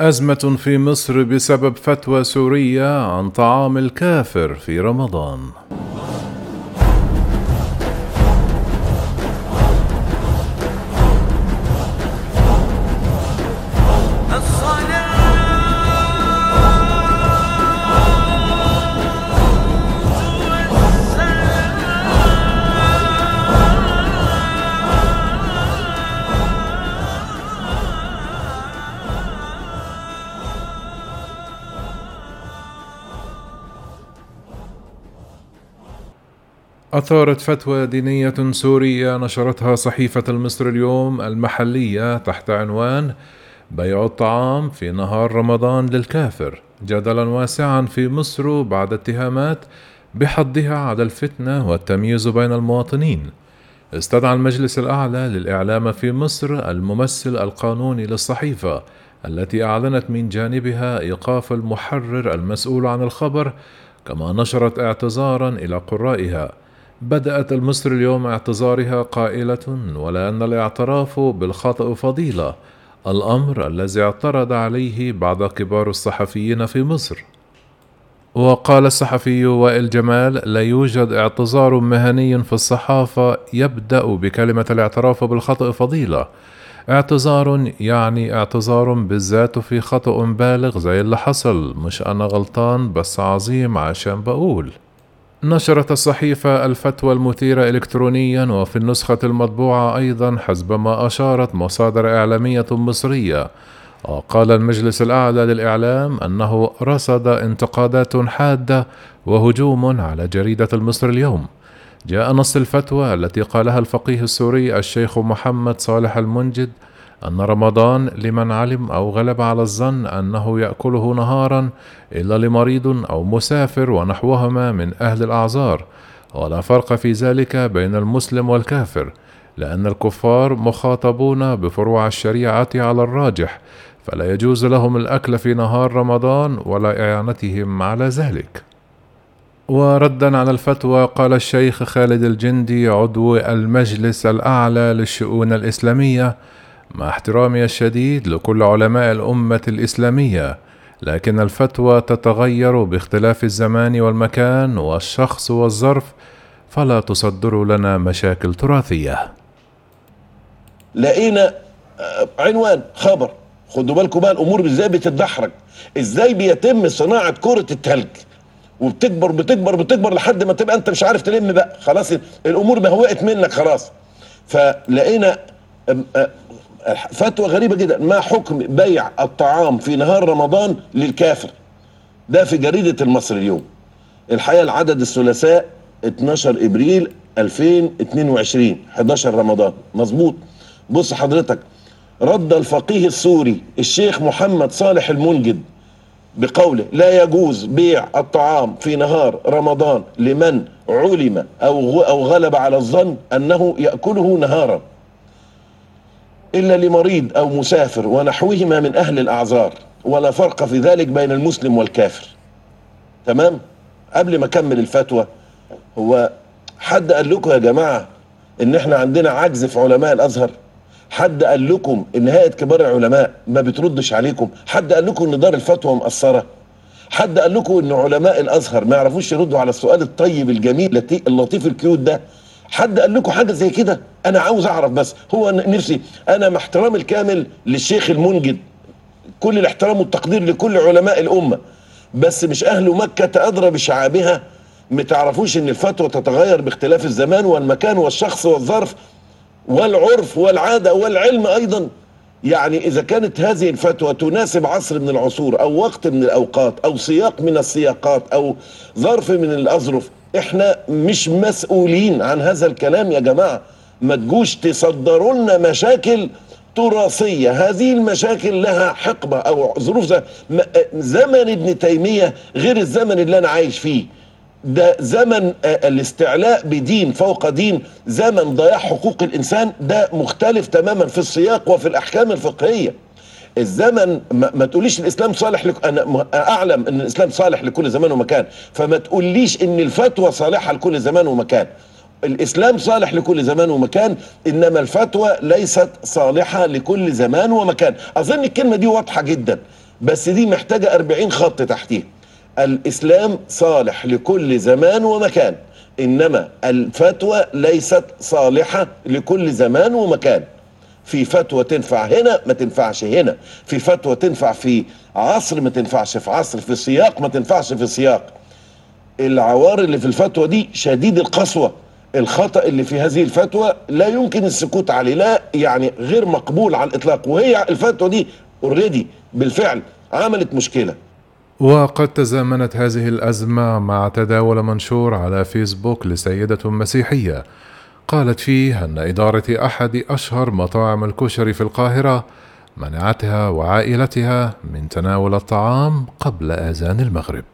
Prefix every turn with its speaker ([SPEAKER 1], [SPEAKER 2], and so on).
[SPEAKER 1] أزمة في مصر بسبب فتوى سورية عن طعام الكافر في رمضان. أثارت فتوى دينية سورية نشرتها صحيفة المصري اليوم المحلية تحت عنوان بيع الطعام في نهار رمضان للكافر جدلا واسعا في مصر بعد اتهامات بحضها على الفتنة والتمييز بين المواطنين. استدعى المجلس الأعلى للإعلام في مصر الممثل القانوني للصحيفة التي أعلنت من جانبها إيقاف المحرر المسؤول عن الخبر كما نشرت اعتذارا إلى قرائها. بدأت المصري اليوم اعتذارها قائلة ولأن الاعتراف بالخطأ فضيلة الأمر الذي اعترض عليه بعض كبار الصحفيين في مصر. وقال الصحفي وائل جمال لا يوجد اعتذار مهني في الصحافة يبدأ بكلمة الاعتراف بالخطأ فضيلة. اعتذار يعني اعتذار بالذات في خطأ بالغ زي اللي حصل مش أنا غلطان بس عظيم عشان بقول. نشرت الصحيفة الفتوى المثيرة إلكترونيا وفي النسخة المطبوعة أيضا حسب ما أشارت مصادر إعلامية مصرية. وقال المجلس الأعلى للإعلام أنه رصد انتقادات حادة وهجوم على جريدة المصري اليوم. جاء نص الفتوى التي قالها الفقيه السوري الشيخ محمد صالح المنجد أن رمضان لمن علم أو غلب على الظن أنه يأكله نهارا إلا لمريض أو مسافر ونحوهما من أهل الأعذار. ولا فرق في ذلك بين المسلم والكافر لأن الكفار مخاطبون بفروع الشريعة على الراجح فلا يجوز لهم الأكل في نهار رمضان ولا إعانتهم على ذلك. وردا على الفتوى قال الشيخ خالد الجندي عضو المجلس الأعلى للشؤون الإسلامية مع احترامي الشديد لكل علماء الأمة الإسلامية لكن الفتوى تتغير باختلاف الزمان والمكان والشخص والظرف فلا تصدر لنا مشاكل تراثية.
[SPEAKER 2] لقينا آه، عنوان خبر. خدوا بالكم بقى الأمور إزاي بتتدحرج؟ إزاي بيتم صناعة كرة التلج؟ وبتكبر بتكبر بتكبر لحد ما تبقى أنت مش عارف تلم بقى. خلاص الأمور بهوقت منك خلاص. فلقينا فتوى غريبة جدا. ما حكم بيع الطعام في نهار رمضان للكافر؟ ده في جريدة المصري اليوم. الحقيقة العدد الثلاثاء 12 إبريل 2022 11 رمضان. مظبوط. بص حضرتك رد الفقيه السوري الشيخ محمد صالح المنجد بقوله لا يجوز بيع الطعام في نهار رمضان لمن علم أو غلب على الظن أنه يأكله نهارا. إلا لمريض أو مسافر ونحوهما من أهل الأعذار ولا فرق في ذلك بين المسلم والكافر. تمام؟ قبل ما أكمل الفتوى هو حد قال لكم يا جماعة إن إحنا عندنا عجز في علماء الأزهر؟ حد قال لكم إن هيئة كبار العلماء ما بتردش عليكم؟ حد قال لكم إن دار الفتوى مقصرة؟ حد قال لكم إن علماء الأزهر ما يعرفوش يردوا على السؤال الطيب الجميل اللطيف الكيوت ده؟ حد قال لكم حاجة زي كده؟ أنا عاوز أعرف بس. هو نفسي أنا مع احترامي الكامل للشيخ المنجد. كل الاحترام والتقدير لكل علماء الأمة. بس مش أهل مكة أدرى بشعابها؟ ما تعرفوش إن الفتوى تتغير باختلاف الزمان والمكان والشخص والظرف والعرف والعادة والعلم أيضا؟ يعني إذا كانت هذه الفتوى تناسب عصر من العصور أو وقت من الأوقات أو سياق من السياقات أو ظرف من الأظرف إحنا مش مسؤولين عن هذا الكلام يا جماعة. ما تجوش تصدروا لنا مشاكل تراثية. هذه المشاكل لها حقبة أو ظروف زمن ابن تيمية غير الزمن اللي أنا عايش فيه. ده زمن الاستعلاء بدين فوق دين زمن ضياع حقوق الإنسان. ده مختلف تماما في السياق وفي الأحكام الفقهية. الزمن ما, ما تقوليش الإسلام صالح لك أنا أعلم إن الإسلام صالح لكل زمان ومكان فما تقوليش إن الفتوى صالحة لكل زمان ومكان. الإسلام صالح لكل زمان ومكان إنما الفتوى ليست صالحة لكل زمان ومكان. أظن الكلمة دي واضحة جدا بس دي محتاجة 40 خط تحتيها. الإسلام صالح لكل زمان ومكان إنما الفتوى ليست صالحة لكل زمان ومكان. في فتوى تنفع هنا ما تنفعش هنا. في فتوى تنفع في عصر ما تنفعش في عصر. في سياق ما تنفعش في سياق. العوار اللي في الفتوى دي شديد القسوة. الخطأ اللي في هذه الفتوى لا يمكن السكوت عليه لا يعني غير مقبول على الإطلاق. وهي الفتوى دي already بالفعل عملت مشكلة.
[SPEAKER 1] وقد تزامنت هذه الأزمة مع تداول منشور على فيسبوك لسيدة مسيحية. قالت فيه أن إدارة أحد أشهر مطاعم الكشري في القاهرة منعتها وعائلتها من تناول الطعام قبل آذان المغرب.